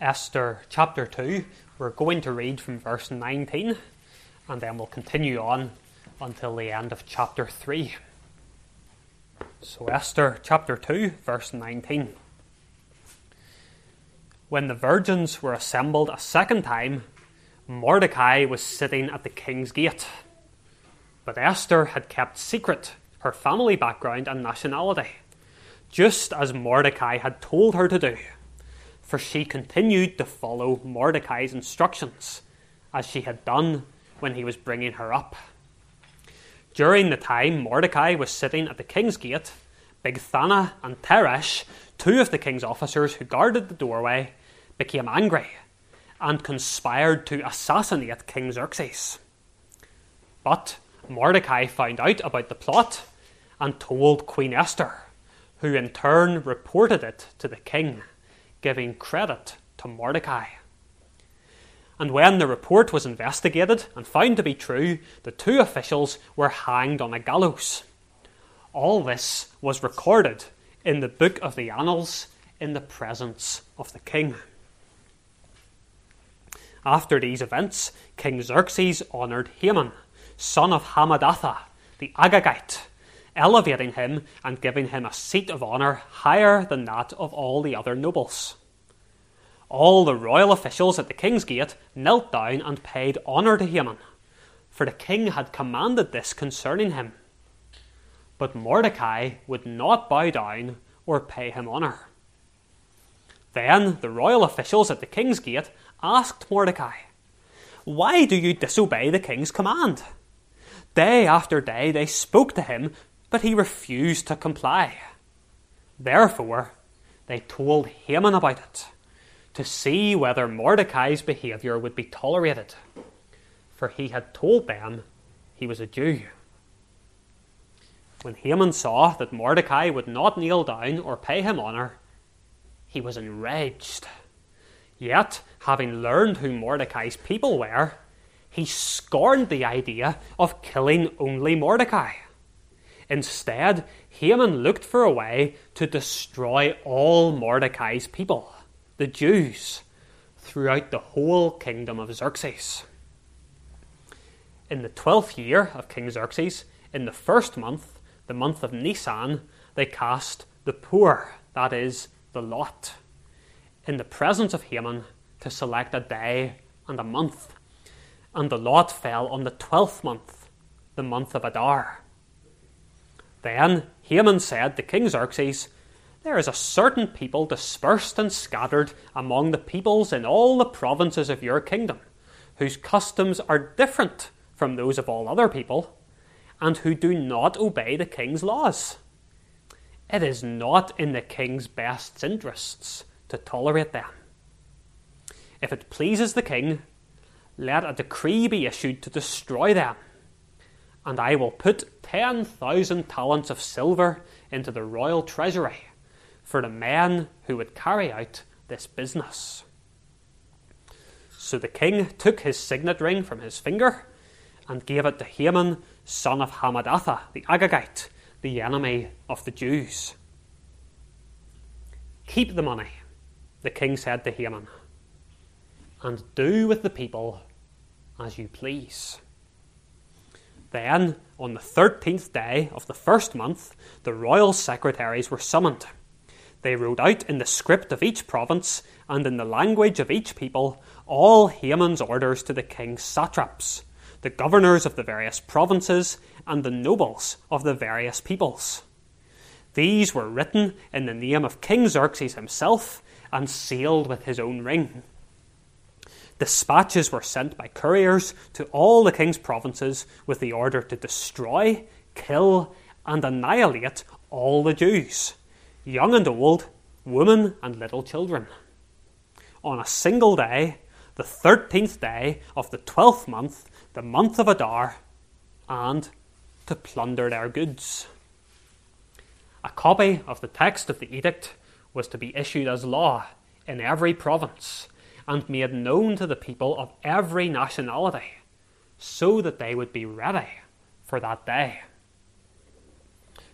Esther chapter 2. We're going to read from verse 19 and then we'll continue on until the end of chapter 3. So, Esther chapter 2, verse 19. When the virgins were assembled a second time, Mordecai was sitting at the king's gate. But Esther had kept secret her family background and nationality, just as Mordecai had told her to do for she continued to follow Mordecai's instructions, as she had done when he was bringing her up. During the time Mordecai was sitting at the king's gate, Bigthana and Teresh, two of the king's officers who guarded the doorway, became angry and conspired to assassinate King Xerxes. But Mordecai found out about the plot and told Queen Esther, who in turn reported it to the king giving credit to Mordecai. And when the report was investigated and found to be true, the two officials were hanged on a gallows. All this was recorded in the book of the Annals in the presence of the king. After these events, King Xerxes honoured Haman, son of Hammedatha, the Agagite, elevating him and giving him a seat of honour higher than that of all the other nobles. All the royal officials at the king's gate knelt down and paid honour to Haman, for the king had commanded this concerning him. But Mordecai would not bow down or pay him honour. Then the royal officials at the king's gate asked Mordecai, Why do you disobey the king's command? Day after day they spoke to him but he refused to comply. Therefore, they told Haman about it, to see whether Mordecai's behaviour would be tolerated, for he had told them he was a Jew. When Haman saw that Mordecai would not kneel down or pay him honour, he was enraged. Yet, having learned who Mordecai's people were, he scorned the idea of killing only Mordecai. Instead, Haman looked for a way to destroy all Mordecai's people, the Jews, throughout the whole kingdom of Xerxes. In the twelfth year of King Xerxes, in the first month, the month of Nisan, they cast the pur, that is, the lot, in the presence of Haman to select a day and a month. And the lot fell on the twelfth month, the month of Adar. Then Haman said to King Xerxes, There is a certain people dispersed and scattered among the peoples in all the provinces of your kingdom, whose customs are different from those of all other people, and who do not obey the king's laws. It is not in the king's best interests to tolerate them. If it pleases the king, let a decree be issued to destroy them and I will put 10,000 talents of silver into the royal treasury for the men who would carry out this business. So the king took his signet ring from his finger and gave it to Haman, son of Hammedatha, the Agagite, the enemy of the Jews. Keep the money, the king said to Haman, and do with the people as you please. Then, on the thirteenth day of the first month, the royal secretaries were summoned. They wrote out in the script of each province and in the language of each people all Haman's orders to the king's satraps, the governors of the various provinces, and the nobles of the various peoples. These were written in the name of King Xerxes himself and sealed with his own ring. Dispatches were sent by couriers to all the king's provinces with the order to destroy, kill, and annihilate all the Jews, young and old, women and little children. On a single day, the thirteenth day of the twelfth month, the month of Adar, and to plunder their goods. A copy of the text of the edict was to be issued as law in every province and made known to the people of every nationality, so that they would be ready for that day.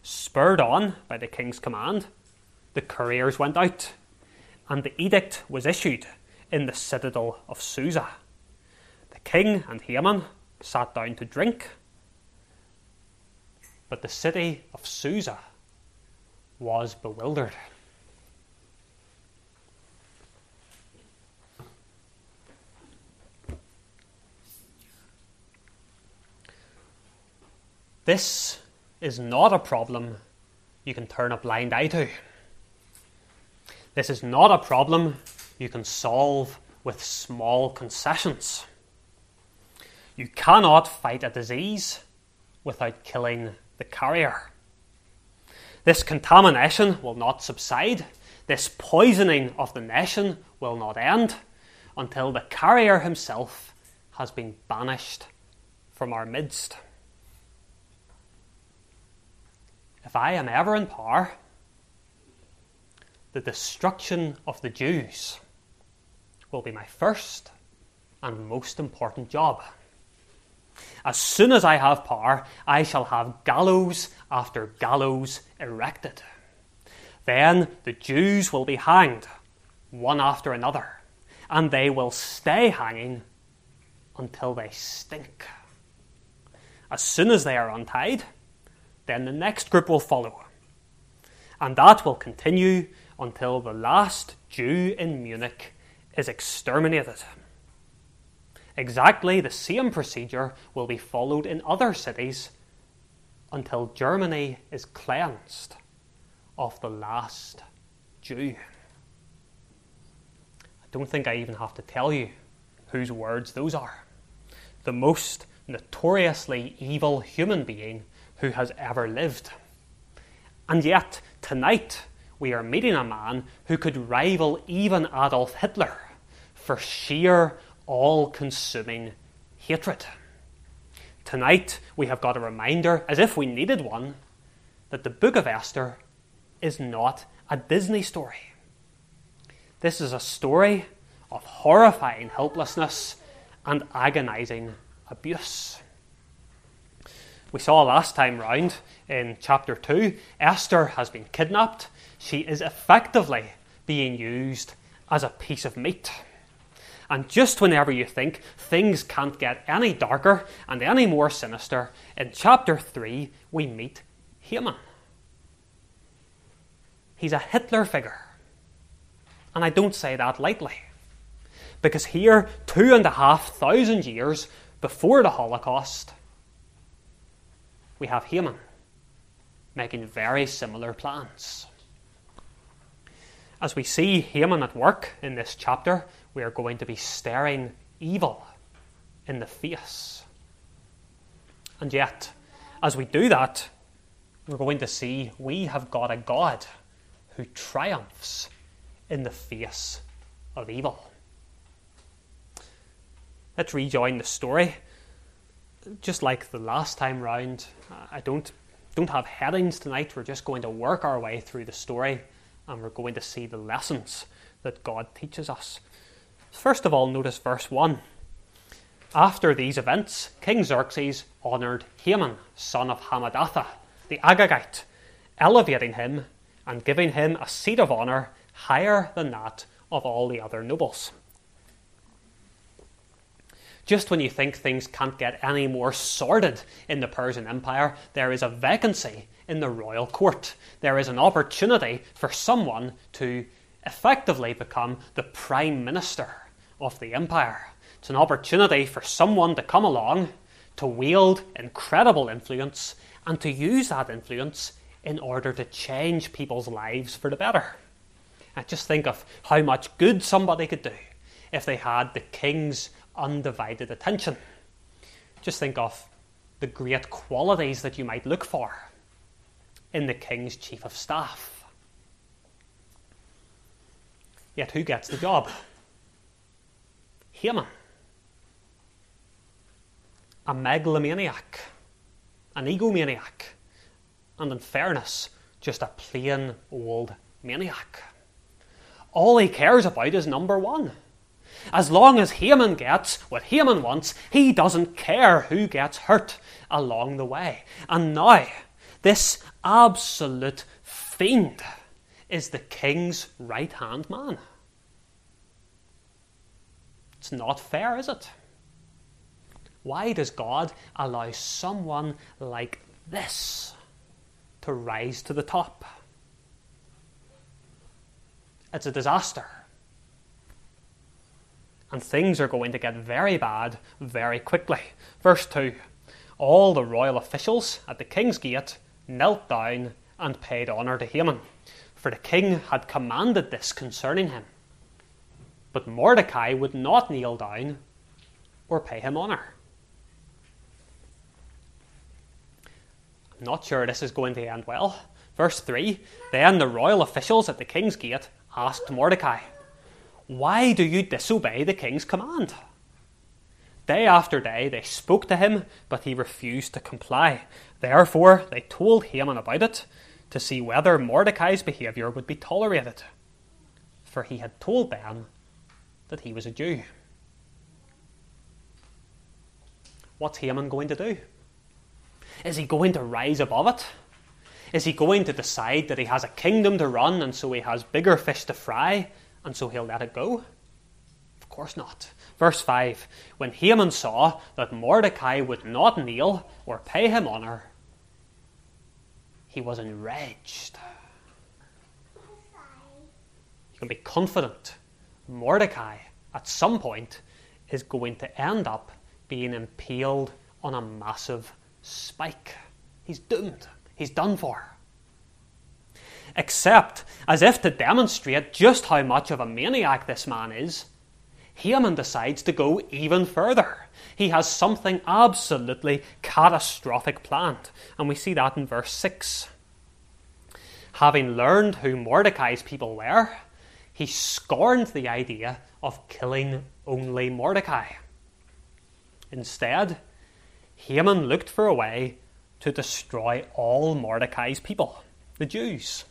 Spurred on by the king's command, the couriers went out, and the edict was issued in the citadel of Susa. The king and Haman sat down to drink, but the city of Susa was bewildered. This is not a problem you can turn a blind eye to. This is not a problem you can solve with small concessions. You cannot fight a disease without killing the carrier. This contamination will not subside. This poisoning of the nation will not end until the carrier himself has been banished from our midst. If I am ever in power, the destruction of the Jews will be my first and most important job. As soon as I have power, I shall have gallows after gallows erected. Then the Jews will be hanged, one after another, and they will stay hanging until they stink. As soon as they are untied, then the next group will follow. And that will continue until the last Jew in Munich is exterminated. Exactly the same procedure will be followed in other cities until Germany is cleansed of the last Jew. I don't think I even have to tell you whose words those are. The most notoriously evil human being who has ever lived. And yet, tonight, we are meeting a man who could rival even Adolf Hitler for sheer all consuming hatred. Tonight, we have got a reminder, as if we needed one, that the book of Esther is not a Disney story. This is a story of horrifying helplessness and agonizing abuse. We saw last time round in chapter 2, Esther has been kidnapped. She is effectively being used as a piece of meat. And just whenever you think things can't get any darker and any more sinister, in chapter 3 we meet Haman. He's a Hitler figure. And I don't say that lightly. Because here, two and a half thousand years before the Holocaust, we have Haman making very similar plans. As we see Haman at work in this chapter, we are going to be staring evil in the face. And yet, as we do that, we're going to see we have got a God who triumphs in the face of evil. Let's rejoin the story. Just like the last time round, I don't, don't have headings tonight. We're just going to work our way through the story and we're going to see the lessons that God teaches us. First of all, notice verse 1. After these events, King Xerxes honoured Haman, son of Hammedatha, the Agagite, elevating him and giving him a seat of honour higher than that of all the other nobles. Just when you think things can't get any more sordid in the Persian Empire, there is a vacancy in the royal court. There is an opportunity for someone to effectively become the prime minister of the empire. It's an opportunity for someone to come along, to wield incredible influence, and to use that influence in order to change people's lives for the better. And just think of how much good somebody could do if they had the king's undivided attention. Just think of the great qualities that you might look for in the king's chief of staff. Yet who gets the job? Haman, a megalomaniac, an egomaniac, and in fairness, just a plain old maniac. All he cares about is number one. As long as Haman gets what Haman wants, he doesn't care who gets hurt along the way. And now, this absolute fiend is the king's right hand man. It's not fair, is it? Why does God allow someone like this to rise to the top? It's a disaster. And things are going to get very bad very quickly. Verse 2 All the royal officials at the king's gate knelt down and paid honour to Haman, for the king had commanded this concerning him. But Mordecai would not kneel down or pay him honour. I'm not sure this is going to end well. Verse 3 Then the royal officials at the king's gate asked Mordecai, Why do you disobey the king's command? Day after day they spoke to him, but he refused to comply. Therefore they told Haman about it to see whether Mordecai's behaviour would be tolerated. For he had told them that he was a Jew. What's Haman going to do? Is he going to rise above it? Is he going to decide that he has a kingdom to run and so he has bigger fish to fry and so he'll let it go? Of course not. Verse 5 When Haman saw that Mordecai would not kneel or pay him honour, he was enraged. You can be confident Mordecai, at some point, is going to end up being impaled on a massive spike. He's doomed. He's done for. Except, as if to demonstrate just how much of a maniac this man is, Haman decides to go even further. He has something absolutely catastrophic planned, and we see that in verse 6. Having learned who Mordecai's people were, he scorned the idea of killing only Mordecai. Instead, Haman looked for a way to destroy all Mordecai's people, the Jews,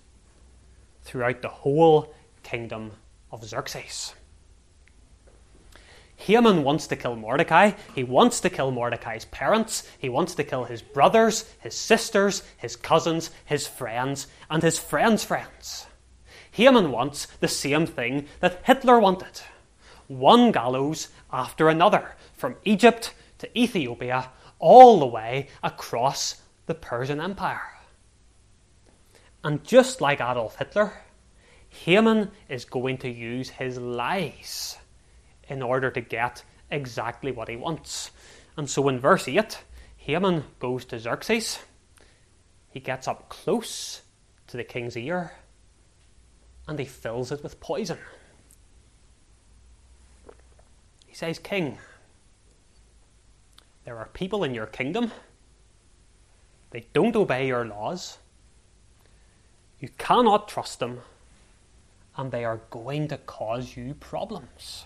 throughout the whole kingdom of Xerxes. Haman wants to kill Mordecai. He wants to kill Mordecai's parents. He wants to kill his brothers, his sisters, his cousins, his friends, and his friends' friends. Haman wants the same thing that Hitler wanted one gallows after another, from Egypt to Ethiopia, all the way across the Persian Empire. And just like Adolf Hitler, Haman is going to use his lies in order to get exactly what he wants. And so in verse 8, Haman goes to Xerxes. He gets up close to the king's ear and he fills it with poison. He says, King, there are people in your kingdom. They don't obey your laws. You cannot trust them. And they are going to cause you problems.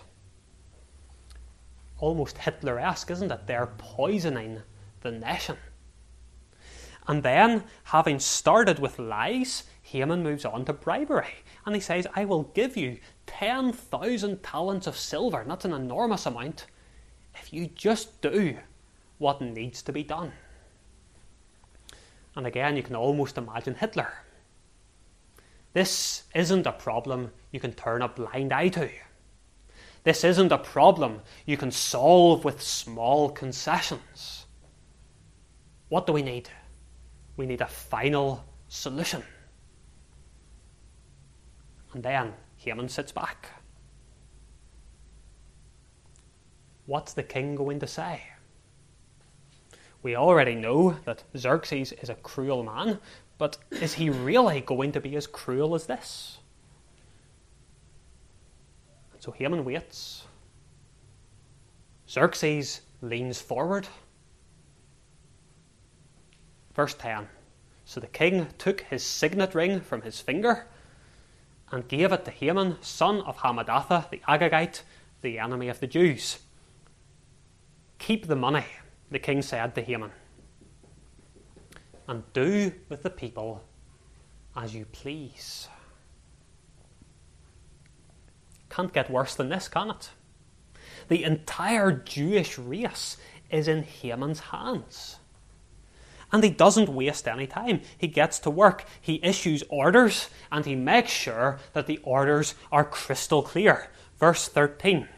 Almost Hitler esque, isn't it? They're poisoning the nation. And then, having started with lies, Haman moves on to bribery. And he says, I will give you 10,000 talents of silver. And that's an enormous amount. If you just do what needs to be done. And again, you can almost imagine Hitler. This isn't a problem you can turn a blind eye to. This isn't a problem you can solve with small concessions. What do we need? We need a final solution. And then Haman sits back. What's the king going to say? We already know that Xerxes is a cruel man, but is he really going to be as cruel as this? So Haman waits. Xerxes leans forward. Verse 10 So the king took his signet ring from his finger and gave it to Haman, son of Hammedatha, the Agagite, the enemy of the Jews. Keep the money the king said to Haman, and do with the people as you please. Can't get worse than this, can it? The entire Jewish race is in Haman's hands. And he doesn't waste any time. He gets to work. He issues orders and he makes sure that the orders are crystal clear. Verse 13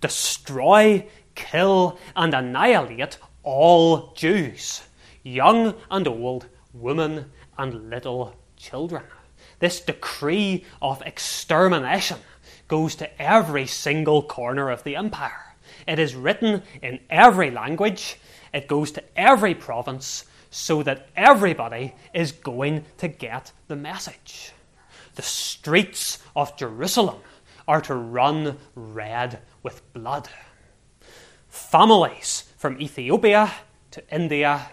destroy, kill, and annihilate all Jews, young and old, women and little children. This decree of extermination goes to every single corner of the empire. It is written in every language, it goes to every province, so that everybody is going to get the message. The streets of Jerusalem are to run red with blood. Families from Ethiopia to India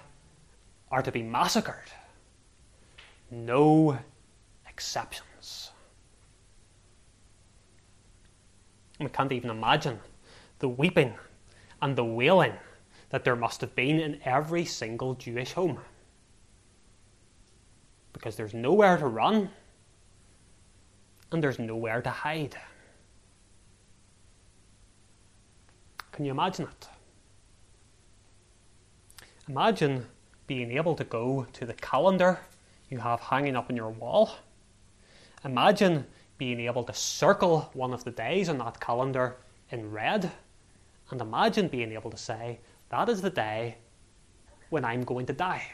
are to be massacred. No exceptions. We can't even imagine the weeping and the wailing that there must have been in every single Jewish home. Because there's nowhere to run and there's nowhere to hide. Can you imagine it? Imagine being able to go to the calendar you have hanging up on your wall. Imagine being able to circle one of the days on that calendar in red. And imagine being able to say, that is the day when I'm going to die.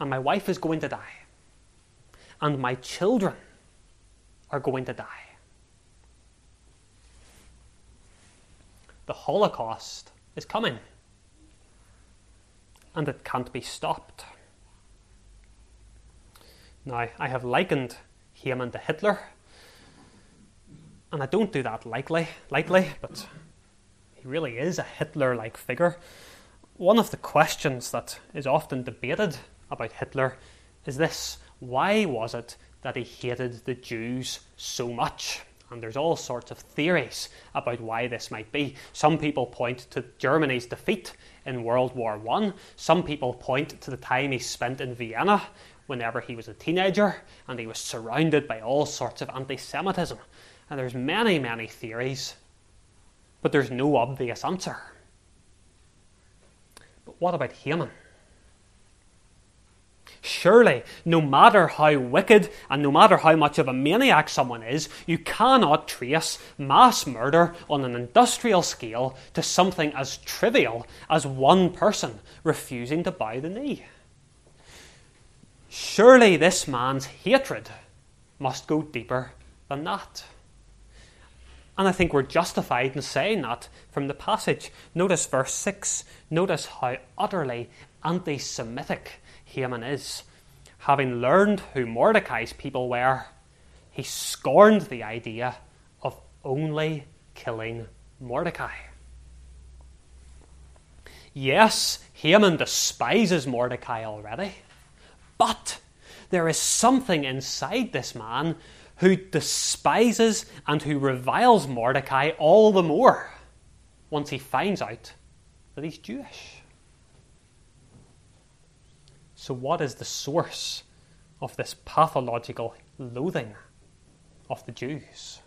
And my wife is going to die. And my children are going to die. The Holocaust is coming. And it can't be stopped. Now, I have likened Haman to Hitler, and I don't do that lightly, lightly, but he really is a Hitler like figure. One of the questions that is often debated about Hitler is this why was it that he hated the Jews so much? And there's all sorts of theories about why this might be. Some people point to Germany's defeat in World War I. Some people point to the time he spent in Vienna whenever he was a teenager and he was surrounded by all sorts of anti Semitism. And there's many, many theories but there's no obvious answer. But what about Haman? Surely, no matter how wicked and no matter how much of a maniac someone is, you cannot trace mass murder on an industrial scale to something as trivial as one person refusing to bow the knee. Surely, this man's hatred must go deeper than that. And I think we're justified in saying that from the passage. Notice verse 6. Notice how utterly anti Semitic Haman is. Having learned who Mordecai's people were, he scorned the idea of only killing Mordecai. Yes, Haman despises Mordecai already, but there is something inside this man who despises and who reviles Mordecai all the more once he finds out that he's Jewish. So, what is the source of this pathological loathing of the Jews?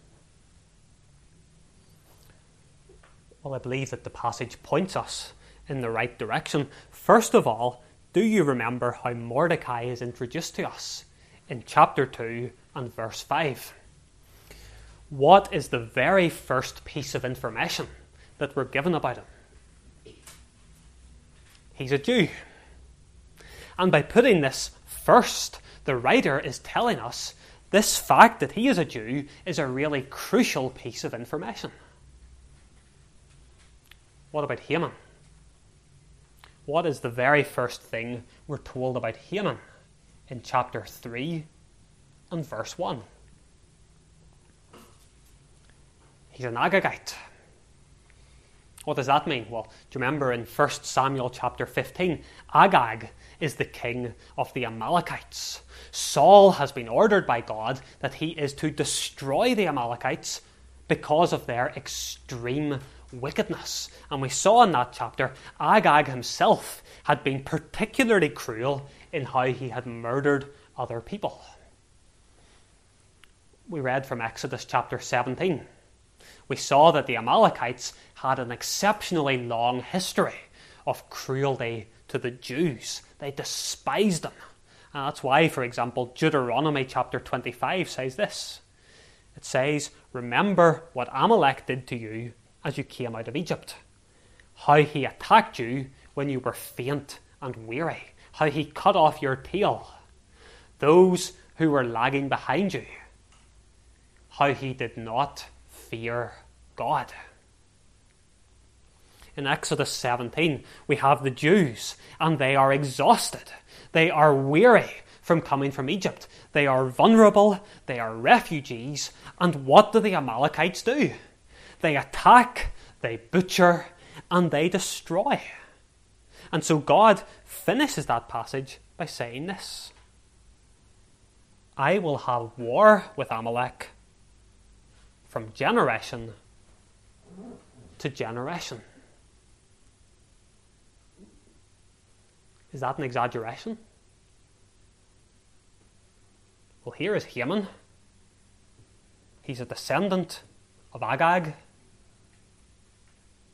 Well, I believe that the passage points us in the right direction. First of all, do you remember how Mordecai is introduced to us in chapter 2 and verse 5. What is the very first piece of information that we're given about him? He's a Jew. And by putting this first, the writer is telling us this fact that he is a Jew is a really crucial piece of information. What about Haman? What is the very first thing we're told about Haman in chapter 3 and verse 1. He's an Agagite. What does that mean? Well, do you remember in 1 Samuel chapter 15, Agag is the king of the Amalekites. Saul has been ordered by God that he is to destroy the Amalekites because of their extreme wickedness. And we saw in that chapter, Agag himself had been particularly cruel in how he had murdered other people we read from Exodus chapter 17. We saw that the Amalekites had an exceptionally long history of cruelty to the Jews. They despised them. And that's why, for example, Deuteronomy chapter 25 says this It says, Remember what Amalek did to you as you came out of Egypt, how he attacked you when you were faint and weary, how he cut off your tail, those who were lagging behind you, how he did not fear God. In Exodus 17, we have the Jews, and they are exhausted. They are weary from coming from Egypt. They are vulnerable, they are refugees, and what do the Amalekites do? They attack, they butcher, and they destroy. And so God finishes that passage by saying this I will have war with Amalek from generation to generation. Is that an exaggeration? Well, here is Haman. He's a descendant of Agag.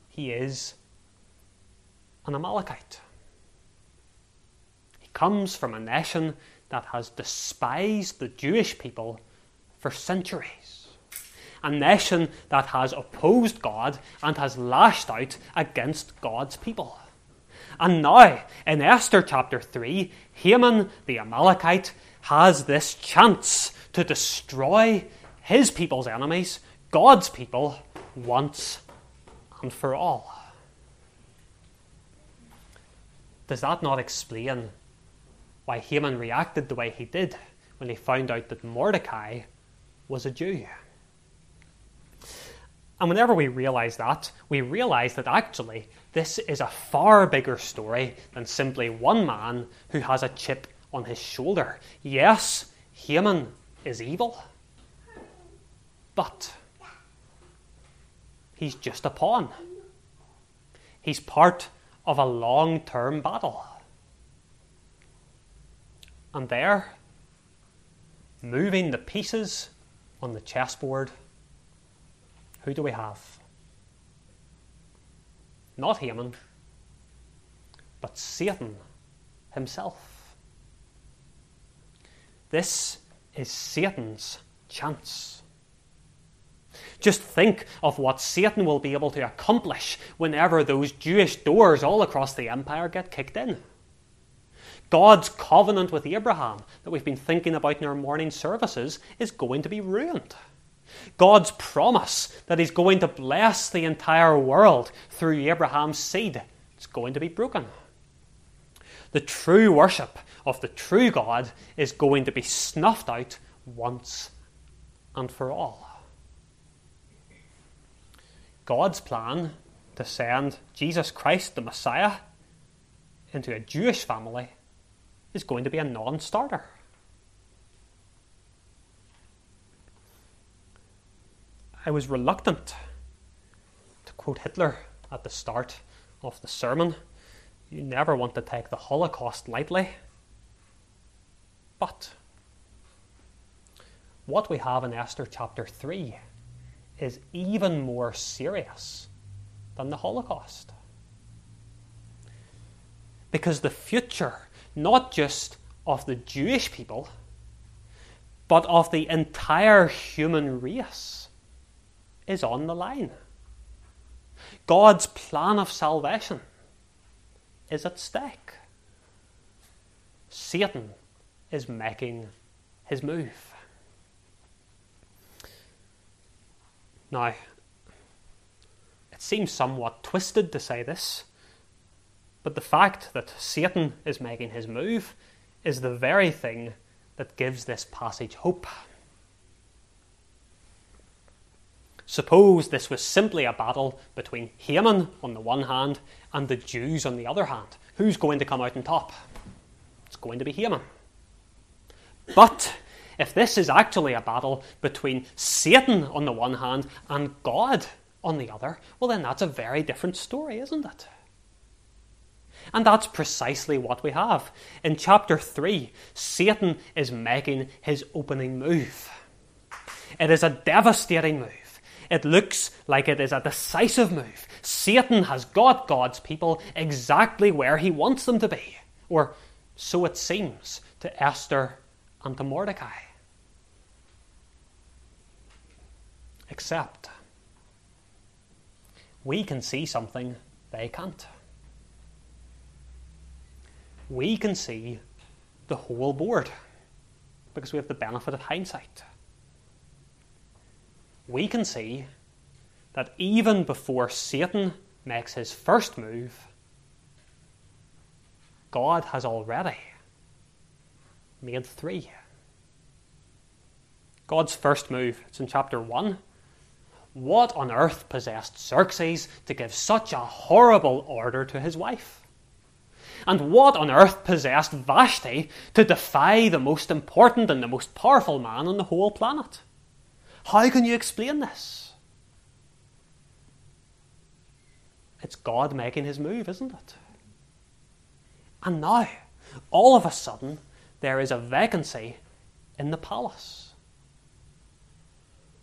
He is an Amalekite. He comes from a nation that has despised the Jewish people for centuries. A nation that has opposed God and has lashed out against God's people. And now, in Esther chapter 3, Haman the Amalekite has this chance to destroy his people's enemies, God's people, once and for all. Does that not explain why Haman reacted the way he did when he found out that Mordecai was a Jew? And whenever we realize that, we realize that actually this is a far bigger story than simply one man who has a chip on his shoulder. Yes, Haman is evil, but he's just a pawn. He's part of a long term battle. And there, moving the pieces on the chessboard, who do we have? Not Haman, but Satan himself. This is Satan's chance. Just think of what Satan will be able to accomplish whenever those Jewish doors all across the empire get kicked in. God's covenant with Abraham that we've been thinking about in our morning services is going to be ruined. God's promise that He's going to bless the entire world through Abraham's seed is going to be broken. The true worship of the true God is going to be snuffed out once and for all. God's plan to send Jesus Christ, the Messiah, into a Jewish family is going to be a non starter. I was reluctant to quote Hitler at the start of the sermon. You never want to take the Holocaust lightly. But what we have in Esther chapter 3 is even more serious than the Holocaust. Because the future, not just of the Jewish people, but of the entire human race, is on the line. God's plan of salvation is at stake. Satan is making his move. Now, it seems somewhat twisted to say this, but the fact that Satan is making his move is the very thing that gives this passage hope. Suppose this was simply a battle between Haman on the one hand and the Jews on the other hand. Who's going to come out on top? It's going to be Haman. But if this is actually a battle between Satan on the one hand and God on the other, well, then that's a very different story, isn't it? And that's precisely what we have. In chapter 3, Satan is making his opening move. It is a devastating move. It looks like it is a decisive move. Satan has got God's people exactly where he wants them to be. Or so it seems to Esther and to Mordecai. Except we can see something they can't. We can see the whole board because we have the benefit of hindsight. We can see that even before Satan makes his first move, God has already made three. God's first move, it's in chapter 1. What on earth possessed Xerxes to give such a horrible order to his wife? And what on earth possessed Vashti to defy the most important and the most powerful man on the whole planet? How can you explain this? It's God making his move, isn't it? And now, all of a sudden, there is a vacancy in the palace.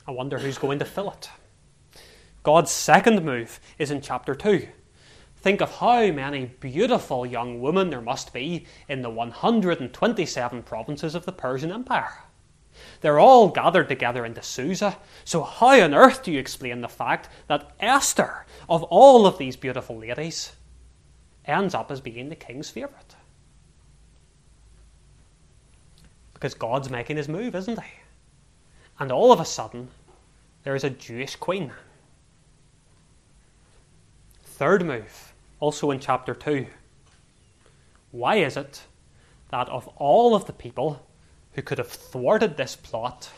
I wonder who's going to fill it. God's second move is in chapter 2. Think of how many beautiful young women there must be in the 127 provinces of the Persian Empire. They're all gathered together into Susa. So, how on earth do you explain the fact that Esther, of all of these beautiful ladies, ends up as being the king's favourite? Because God's making his move, isn't he? And all of a sudden, there is a Jewish queen. Third move also in chapter 2. Why is it that of all of the people who could have thwarted this plot,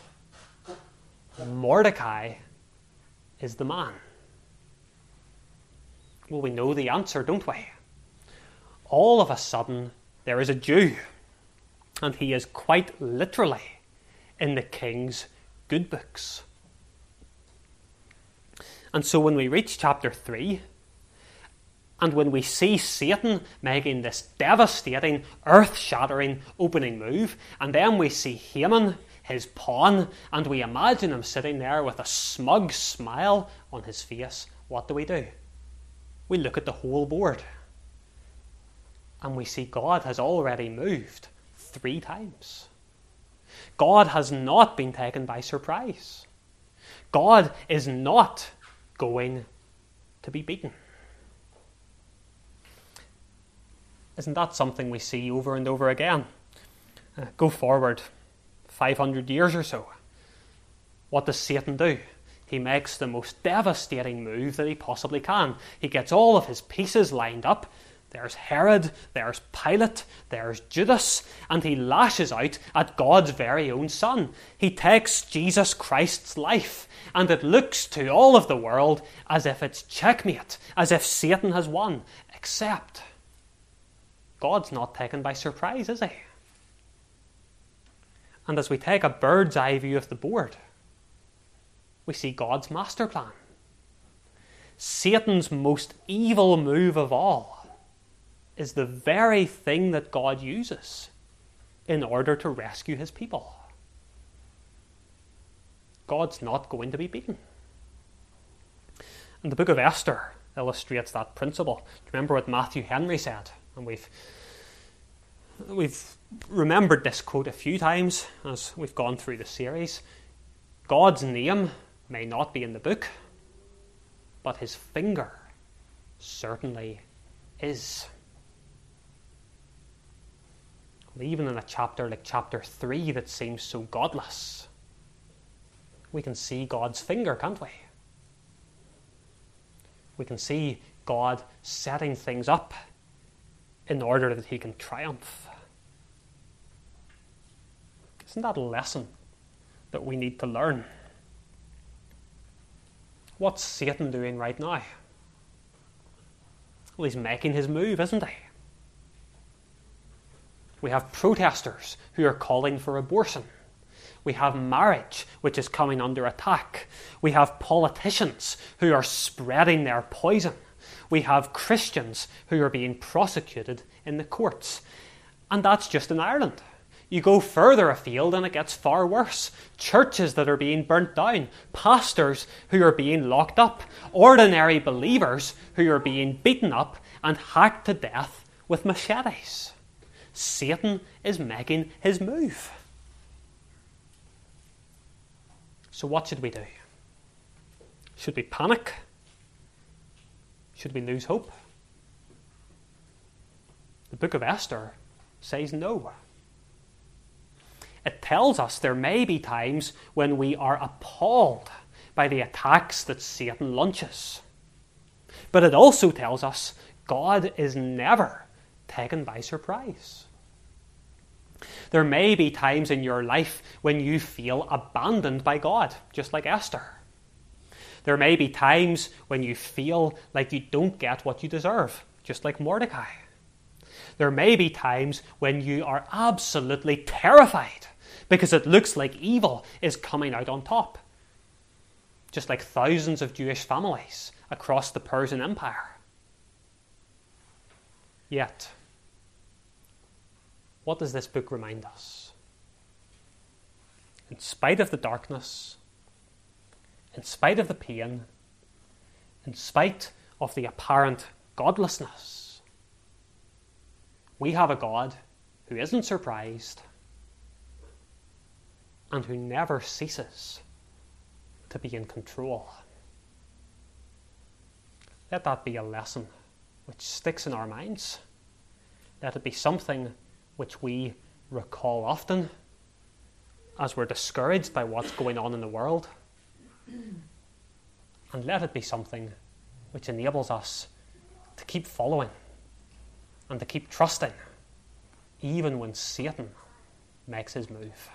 Mordecai is the man? Well, we know the answer, don't we? All of a sudden, there is a Jew, and he is quite literally in the king's good books. And so when we reach chapter 3, and when we see Satan making this devastating, earth shattering opening move, and then we see Haman, his pawn, and we imagine him sitting there with a smug smile on his face, what do we do? We look at the whole board. And we see God has already moved three times. God has not been taken by surprise. God is not going to be beaten. Isn't that something we see over and over again? Uh, go forward 500 years or so. What does Satan do? He makes the most devastating move that he possibly can. He gets all of his pieces lined up. There's Herod, there's Pilate, there's Judas, and he lashes out at God's very own Son. He takes Jesus Christ's life, and it looks to all of the world as if it's checkmate, as if Satan has won, except God's not taken by surprise, is he? And as we take a bird's eye view of the board, we see God's master plan. Satan's most evil move of all is the very thing that God uses in order to rescue his people. God's not going to be beaten. And the book of Esther illustrates that principle. Remember what Matthew Henry said? And we've we've remembered this quote a few times as we've gone through the series. God's name may not be in the book, but his finger certainly is. Even in a chapter like chapter 3 that seems so godless, we can see God's finger, can't we? We can see God setting things up in order that he can triumph. Isn't that a lesson that we need to learn? What's Satan doing right now? Well, he's making his move, isn't he? We have protesters who are calling for abortion. We have marriage, which is coming under attack. We have politicians who are spreading their poison we have Christians who are being prosecuted in the courts. And that's just in Ireland. You go further afield and it gets far worse. Churches that are being burnt down, pastors who are being locked up, ordinary believers who are being beaten up and hacked to death with machetes. Satan is making his move. So, what should we do? Should we panic? Should we lose hope? The book of Esther says no. It tells us there may be times when we are appalled by the attacks that Satan launches. But it also tells us God is never taken by surprise. There may be times in your life when you feel abandoned by God, just like Esther. There may be times when you feel like you don't get what you deserve, just like Mordecai. There may be times when you are absolutely terrified because it looks like evil is coming out on top, just like thousands of Jewish families across the Persian Empire. Yet, what does this book remind us? In spite of the darkness, in spite of the pain, in spite of the apparent godlessness, we have a God who isn't surprised and who never ceases to be in control. Let that be a lesson which sticks in our minds. Let it be something which we recall often as we're discouraged by what's going on in the world. And let it be something which enables us to keep following and to keep trusting, even when Satan makes his move.